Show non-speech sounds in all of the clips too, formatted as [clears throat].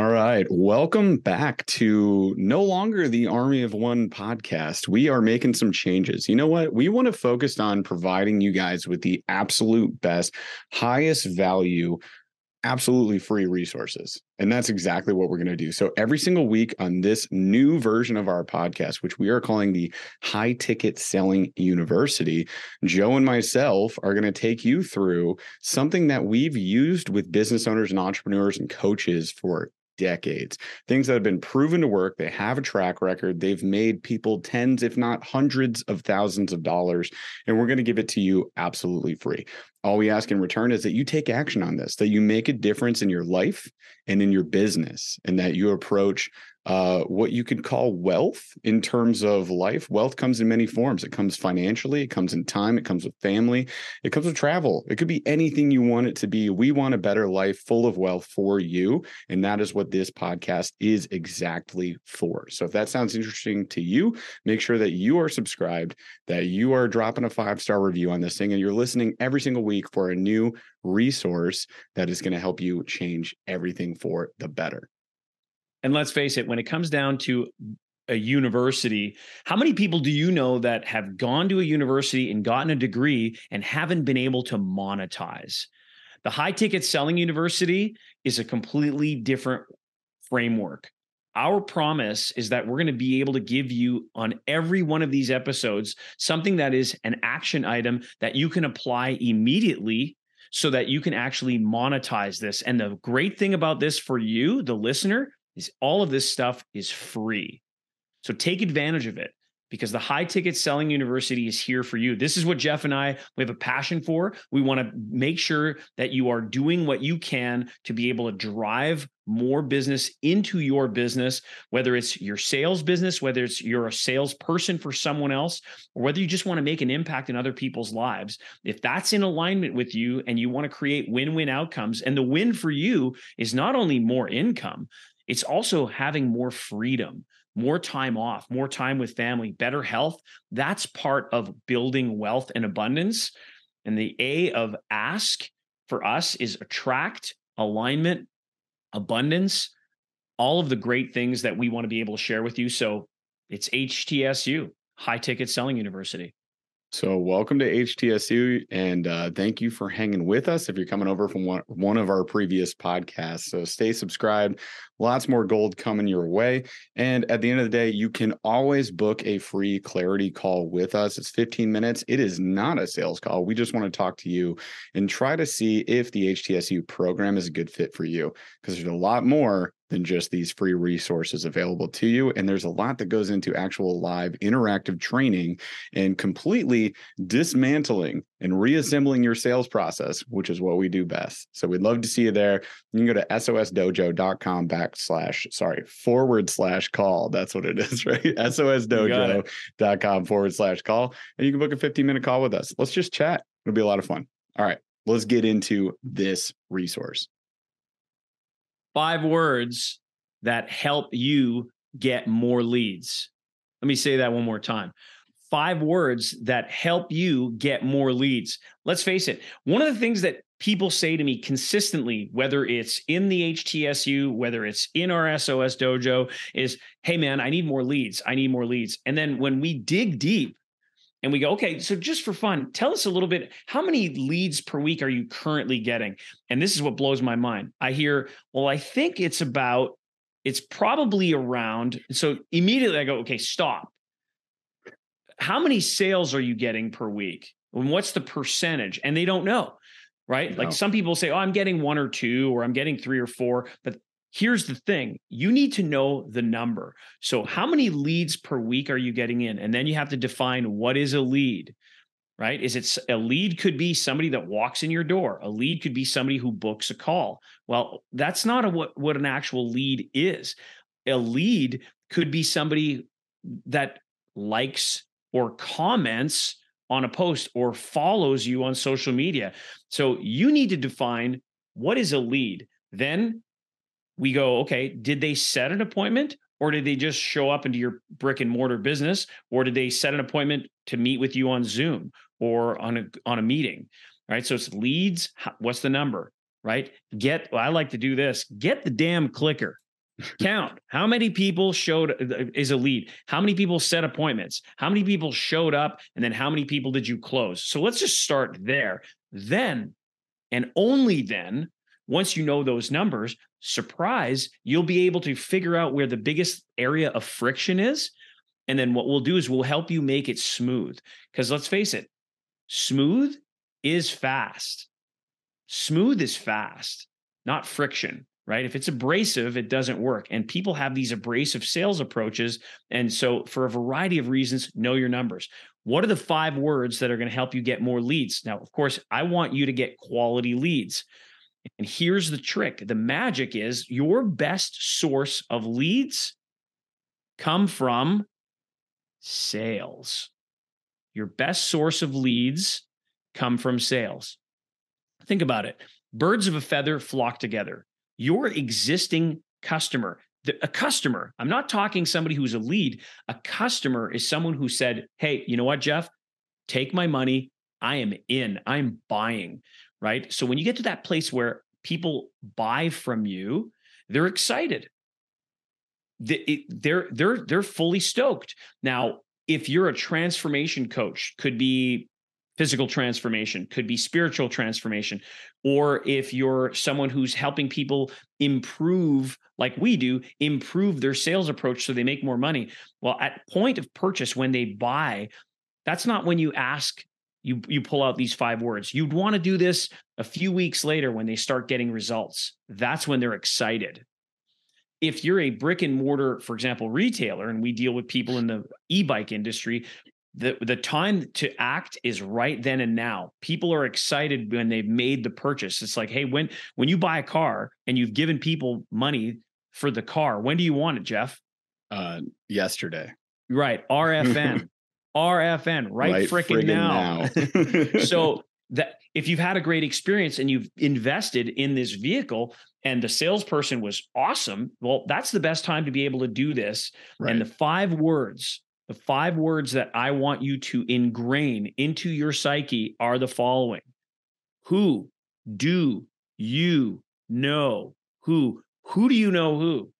All right. Welcome back to no longer the Army of One podcast. We are making some changes. You know what? We want to focus on providing you guys with the absolute best, highest value absolutely free resources. And that's exactly what we're going to do. So every single week on this new version of our podcast, which we are calling the High Ticket Selling University, Joe and myself are going to take you through something that we've used with business owners and entrepreneurs and coaches for decades. Things that have been proven to work. They have a track record. They've made people tens, if not hundreds of thousands of dollars. And we're going to give it to you absolutely free. All we ask in return is that you take action on this, that you make a difference in your life and in your business, and that you approach uh, what you could call wealth in terms of life. Wealth comes in many forms. It comes financially, it comes in time, it comes with family, it comes with travel. It could be anything you want it to be. We want a better life full of wealth for you. And that is what this podcast is exactly for. So if that sounds interesting to you, make sure that you are subscribed, that you are dropping a five star review on this thing, and you're listening every single week for a new resource that is going to help you change everything for the better. And let's face it, when it comes down to a university, how many people do you know that have gone to a university and gotten a degree and haven't been able to monetize? The high ticket selling university is a completely different framework. Our promise is that we're going to be able to give you on every one of these episodes something that is an action item that you can apply immediately so that you can actually monetize this. And the great thing about this for you, the listener, is all of this stuff is free. So take advantage of it because the high ticket selling university is here for you. This is what Jeff and I we have a passion for. We want to make sure that you are doing what you can to be able to drive more business into your business, whether it's your sales business, whether it's you're a salesperson for someone else, or whether you just want to make an impact in other people's lives. If that's in alignment with you and you want to create win-win outcomes and the win for you is not only more income, it's also having more freedom, more time off, more time with family, better health. That's part of building wealth and abundance. And the A of ask for us is attract, alignment, abundance, all of the great things that we want to be able to share with you. So it's HTSU, High Ticket Selling University. So, welcome to HTSU, and uh, thank you for hanging with us. If you're coming over from one, one of our previous podcasts, so stay subscribed. Lots more gold coming your way. And at the end of the day, you can always book a free clarity call with us. It's 15 minutes. It is not a sales call. We just want to talk to you and try to see if the HTSU program is a good fit for you because there's a lot more than just these free resources available to you. And there's a lot that goes into actual live interactive training and completely dismantling and reassembling your sales process, which is what we do best. So we'd love to see you there. You can go to sosdojo.com backslash, sorry, forward slash call. That's what it is, [laughs] right? sosdojo.com forward slash call. And you can book a 15 minute call with us. Let's just chat. It'll be a lot of fun. All right, let's get into this resource five words that help you get more leads. Let me say that one more time. Five words that help you get more leads. Let's face it, one of the things that people say to me consistently, whether it's in the HTSU, whether it's in our SOS dojo, is hey, man, I need more leads. I need more leads. And then when we dig deep, and we go, okay, so just for fun, tell us a little bit how many leads per week are you currently getting? And this is what blows my mind. I hear, well, I think it's about, it's probably around. So immediately I go, okay, stop. How many sales are you getting per week? And what's the percentage? And they don't know, right? No. Like some people say, oh, I'm getting one or two, or I'm getting three or four, but Here's the thing you need to know the number. So, how many leads per week are you getting in? And then you have to define what is a lead, right? Is it a lead could be somebody that walks in your door, a lead could be somebody who books a call. Well, that's not a, what, what an actual lead is. A lead could be somebody that likes or comments on a post or follows you on social media. So, you need to define what is a lead. Then we go, okay, did they set an appointment or did they just show up into your brick and mortar business or did they set an appointment to meet with you on Zoom or on a on a meeting? Right? So it's leads, what's the number? Right? Get I like to do this, get the damn clicker. count how many people showed uh, is a lead how many people set appointments how many people showed up and then how many people did you close so let's just start there then and only then once you know those numbers surprise you'll be able to figure out where the biggest area of friction is and then what we'll do is we'll help you make it smooth because let's face it smooth is fast smooth is fast not friction right? If it's abrasive, it doesn't work. And people have these abrasive sales approaches. And so, for a variety of reasons, know your numbers. What are the five words that are going to help you get more leads? Now, of course, I want you to get quality leads. And here's the trick the magic is your best source of leads come from sales. Your best source of leads come from sales. Think about it birds of a feather flock together your existing customer, the, a customer, I'm not talking somebody who's a lead, a customer is someone who said, Hey, you know what, Jeff? Take my money. I am in, I'm buying. Right. So when you get to that place where people buy from you, they're excited. They're they're they're fully stoked. Now, if you're a transformation coach, could be physical transformation, could be spiritual transformation, or if you're someone who's helping people improve, like we do, improve their sales approach so they make more money. Well, at point of purchase, when they buy, that's not when you ask you you pull out these five words. You'd want to do this a few weeks later when they start getting results. That's when they're excited. If you're a brick and mortar for example retailer and we deal with people in the e-bike industry the the time to act is right then and now. People are excited when they've made the purchase. It's like hey when when you buy a car and you've given people money for the car when do you want it jeff? Uh yesterday. Right rfn [laughs] rfn right, right freaking now, now. [laughs] [laughs] so that if you've had a great experience and you've invested in this vehicle and the salesperson was awesome well that's the best time to be able to do this right. and the five words the five words that I want you to ingrain into your psyche are the following Who do you know who? Who do you know who?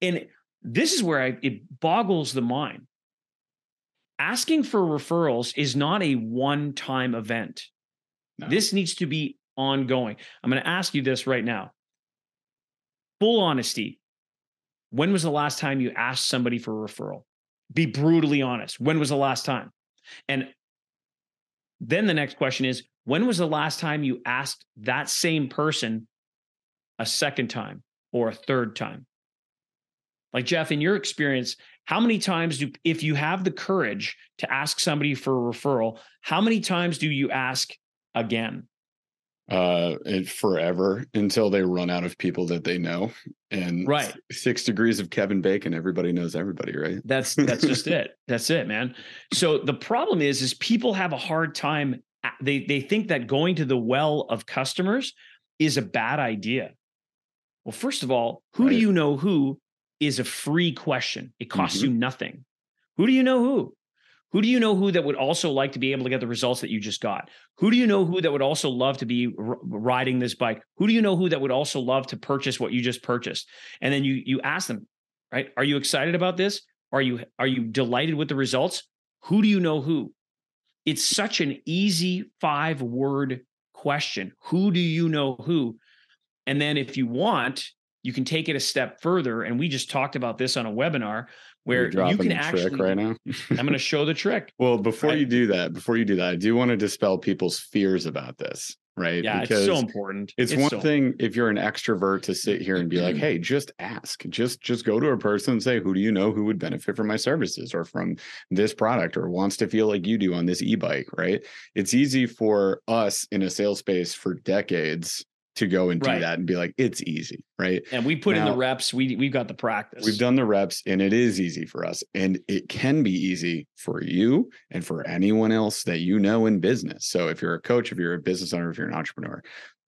And this is where I, it boggles the mind. Asking for referrals is not a one time event. No. This needs to be ongoing. I'm going to ask you this right now. Full honesty. When was the last time you asked somebody for a referral? Be brutally honest. When was the last time? And then the next question is when was the last time you asked that same person a second time or a third time? Like Jeff, in your experience, how many times do, if you have the courage to ask somebody for a referral, how many times do you ask again? uh forever until they run out of people that they know and right. six degrees of kevin bacon everybody knows everybody right? That's [laughs] that's just it. That's it man. So the problem is is people have a hard time they they think that going to the well of customers is a bad idea. Well first of all who right. do you know who is a free question it costs mm-hmm. you nothing who do you know who who do you know who that would also like to be able to get the results that you just got? Who do you know who that would also love to be r- riding this bike? Who do you know who that would also love to purchase what you just purchased? And then you you ask them, right? Are you excited about this? Are you are you delighted with the results? Who do you know who? It's such an easy five word question. Who do you know who? And then if you want, you can take it a step further. And we just talked about this on a webinar where you can actually right now. I'm going to show the trick. [laughs] Well, before right? you do that, before you do that, I do want to dispel people's fears about this, right? Yeah, because it's so important. It's, it's one so thing if you're an extrovert to sit here and be like, [clears throat] "Hey, just ask. Just just go to a person and say, "Who do you know who would benefit from my services or from this product or wants to feel like you do on this e-bike?" Right? It's easy for us in a sales space for decades to go and do right. that and be like, it's easy, right? And we put now, in the reps. We we've got the practice. We've done the reps, and it is easy for us, and it can be easy for you and for anyone else that you know in business. So if you're a coach, if you're a business owner, if you're an entrepreneur,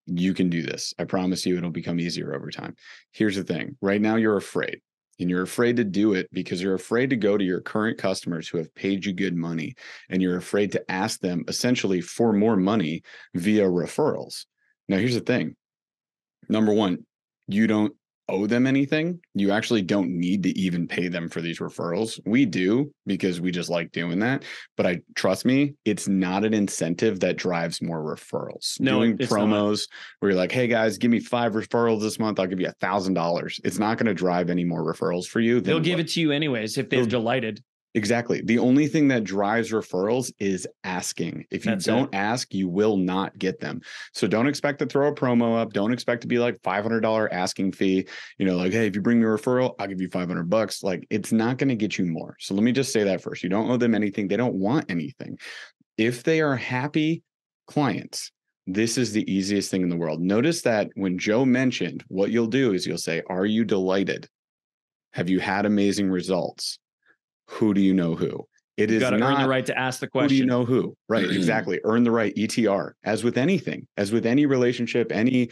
you can do this. I promise you, it'll become easier over time. Here's the thing: right now, you're afraid. And you're afraid to do it because you're afraid to go to your current customers who have paid you good money. And you're afraid to ask them essentially for more money via referrals. Now, here's the thing number one, you don't owe them anything. You actually don't need to even pay them for these referrals. We do because we just like doing that. But I trust me, it's not an incentive that drives more referrals. No, doing it's not. promos where you're like, hey guys, give me five referrals this month. I'll give you a thousand dollars. It's not going to drive any more referrals for you. They'll give what- it to you anyways if they're delighted. Exactly. The only thing that drives referrals is asking. If you That's don't ask, you will not get them. So don't expect to throw a promo up. Don't expect to be like $500 asking fee. You know, like, hey, if you bring me a referral, I'll give you 500 bucks. Like, it's not going to get you more. So let me just say that first. You don't owe them anything. They don't want anything. If they are happy clients, this is the easiest thing in the world. Notice that when Joe mentioned what you'll do is you'll say, Are you delighted? Have you had amazing results? Who do you know who? It You is got to not earn the right to ask the question. who do you know who? Right, exactly. Earn the right ETR. As with anything, as with any relationship, any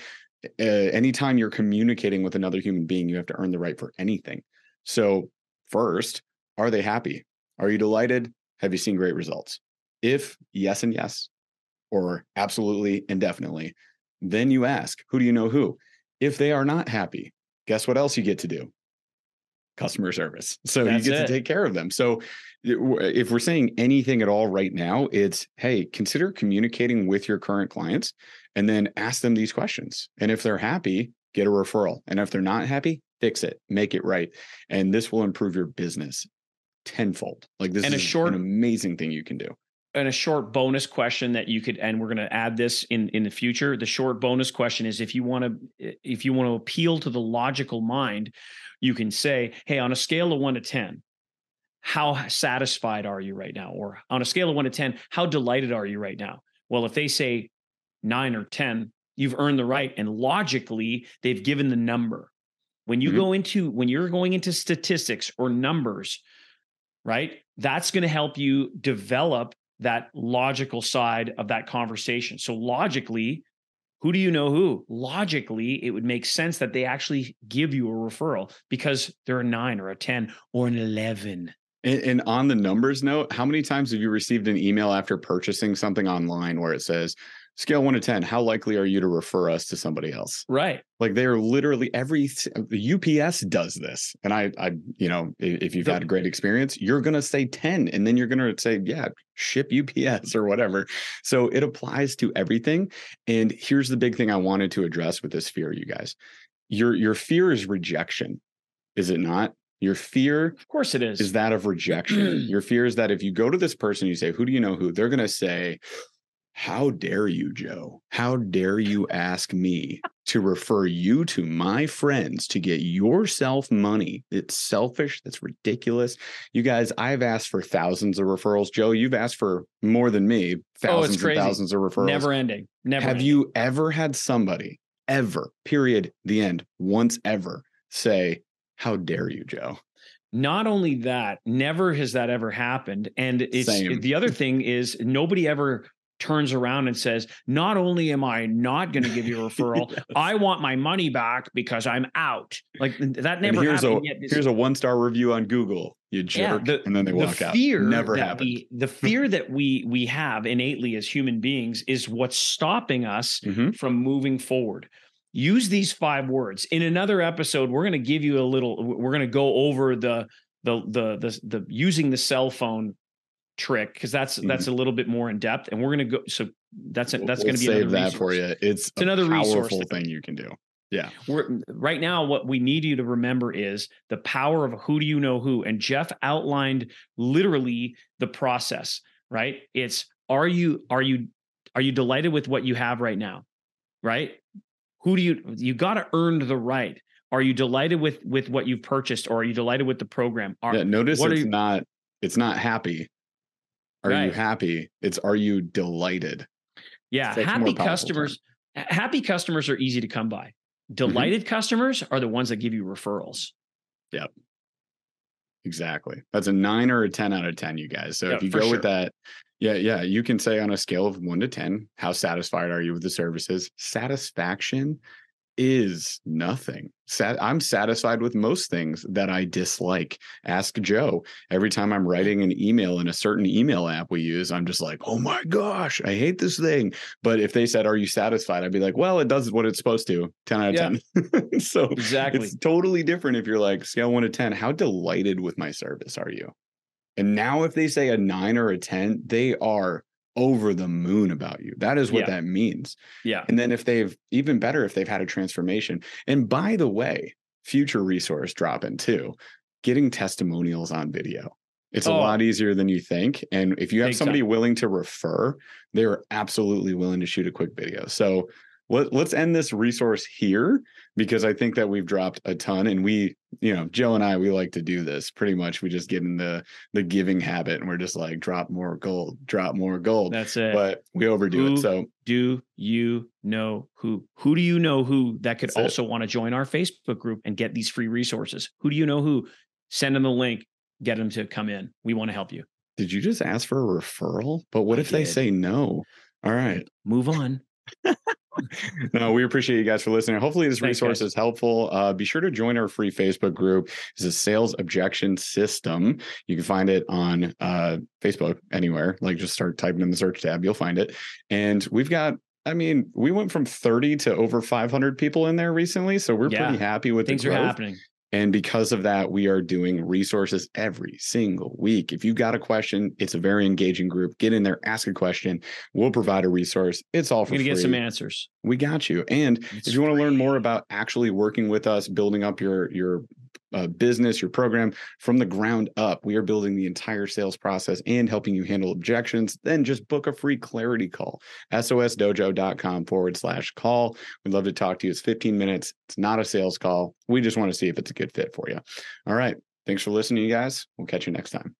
uh, anytime you're communicating with another human being, you have to earn the right for anything. So, first, are they happy? Are you delighted? Have you seen great results? If yes and yes, or absolutely and definitely, then you ask, who do you know who? If they are not happy, guess what else you get to do? Customer service. So That's you get it. to take care of them. So if we're saying anything at all right now, it's hey, consider communicating with your current clients and then ask them these questions. And if they're happy, get a referral. And if they're not happy, fix it, make it right. And this will improve your business tenfold. Like this And a is short- an amazing thing you can do. And a short bonus question that you could and we're going to add this in in the future. The short bonus question is if you want to if you want to appeal to the logical mind you can say hey on a scale of 1 to 10 how satisfied are you right now? Or on a scale of 1 to 10 how delighted are you right now? Well if they say 9 or 10 you've earned the right and logically they've given the number. When you Mhm. go into when you're going into statistics or numbers right that's going to help you develop that logical side of that conversation. So logically, who do you know who? Logically, it would make sense that they actually give you a referral because they're a nine or a 10 or an 11. And, and on the numbers note, how many times have you received an email after purchasing something online where it says, scale one to 10, how likely are you to refer us to somebody else? Right. Like they are literally every the UPS does this. And I, I, you know, if you've had a great experience, you're going to say 10 and then you're going to say, yeah, ship UPS or whatever. So it applies to everything. And here's the big thing I wanted to address with this fear, you guys. Your, your fear is rejection, is it not? Your fear Of course it is. is that of rejection. [clears throat] Your fear is that if you go to this person, you say, Who do you know who? They're going to say, How dare you, Joe? How dare you ask me to refer you to my friends to get yourself money? It's selfish. That's ridiculous. You guys, I've asked for thousands of referrals. Joe, you've asked for more than me, oh, thousands and crazy. thousands of referrals. never ending. Never Have ending. you ever had somebody, ever, period, the end, once ever, say, How dare you, Joe? Not only that, never has that ever happened. And it's Same. the other [laughs] thing is nobody ever turns around and says, not only am I not going to give you a [laughs] referral, Yes. I want my money back because I'm out. Like that never and here's happened a yet. This- here's a one star review on Google. You jerk, the- and then they the walk out. fear Never happened. we- the [laughs] fear that we we have innately as human beings is what's stopping us Mhm. from moving forward. Use these five words. In another episode, we're going to give you a little. We're going to go over the the the the, the using the cell phone trick because that's mm-hmm. that's a little bit more in depth, and we're going to go. So that's a, that's We'll going to be save another that for you. It's, It's another resource powerful thing you can do. Yeah, we're right now what we need you to remember is the power of who do you know who and jeff outlined literally the process right it's are you are you are you delighted with what you have right now right who do you you got to earn the right are you delighted with with what you've purchased or are you delighted with the program are, yeah. Notice it's you- not. It's not happy. Are you happy? It's are you delighted? yeah happy customers happy customers are easy to come by delighted Mm-hmm. customers are the ones that give you referrals Yep. Exactly. That's a nine or a 10 out of 10, you guys. So Yeah, if you go sure. with that, yeah, yeah, you can say on a scale of one to 10, how satisfied are you with the services? Satisfaction is nothing. Sat- I'm satisfied with most things that I dislike. Ask Joe. Every time I'm writing an email in a certain email app we use, I'm just like, oh my gosh, I hate this thing. But if they said, Are you satisfied? I'd be like, Well, it does what it's supposed to 10 out of Yeah. 10. [laughs] so Exactly. it's totally different if you're like, scale one to 10, how delighted with my service are you? And now if they say a nine or a 10, they are over the moon about you. That is what Yeah. that means. Yeah. And then if they've even better if they've had a transformation. And by the way, future resource dropping too, getting testimonials on video. It's a Oh. lot easier than you think. And if you have Big somebody time. willing to refer, they're absolutely willing to shoot a quick video. So let, let's end this resource here because I think that we've dropped a ton and we, you know, Joe and I, we like to do this pretty much. We just get in the the giving habit and we're just like drop more gold, drop more gold. That's it. but we overdo Who it. So do you know who? Who do you know who that could That's it. also want to join our Facebook group and get these free resources? Who do you know who? Send them the link, get them to come in. We want to help you. Did you just ask for a referral? But what I if they say no? All right. Move on. [laughs] No, we appreciate you guys for listening. Hopefully, this Thanks, resource guys. is helpful. Uh, be sure to join our free Facebook group. It's a sales objection system. You can find it on uh, Facebook anywhere. Like just start typing in the search tab, you'll find it. And we've got, I mean, we went from 30 to over 500 people in there recently. So we're Yeah. pretty happy with Things the are happening. And because of that, we are doing resources every single week. If you've got a question, it's a very engaging group. Get in there, ask a question. We'll provide a resource. It's all for you to free. get some answers. we got you. And It's if you want to learn more about actually working with us, building up your your uh, business, your program from the ground up, we are building the entire sales process and helping you handle objections. Then just book a free clarity call. SOSdojo.com forward slash call. We'd love to talk to you. It's 15 minutes. It's not a sales call. We just want to see if it's a good fit for you. All right. Thanks for listening, you guys. We'll catch you next time.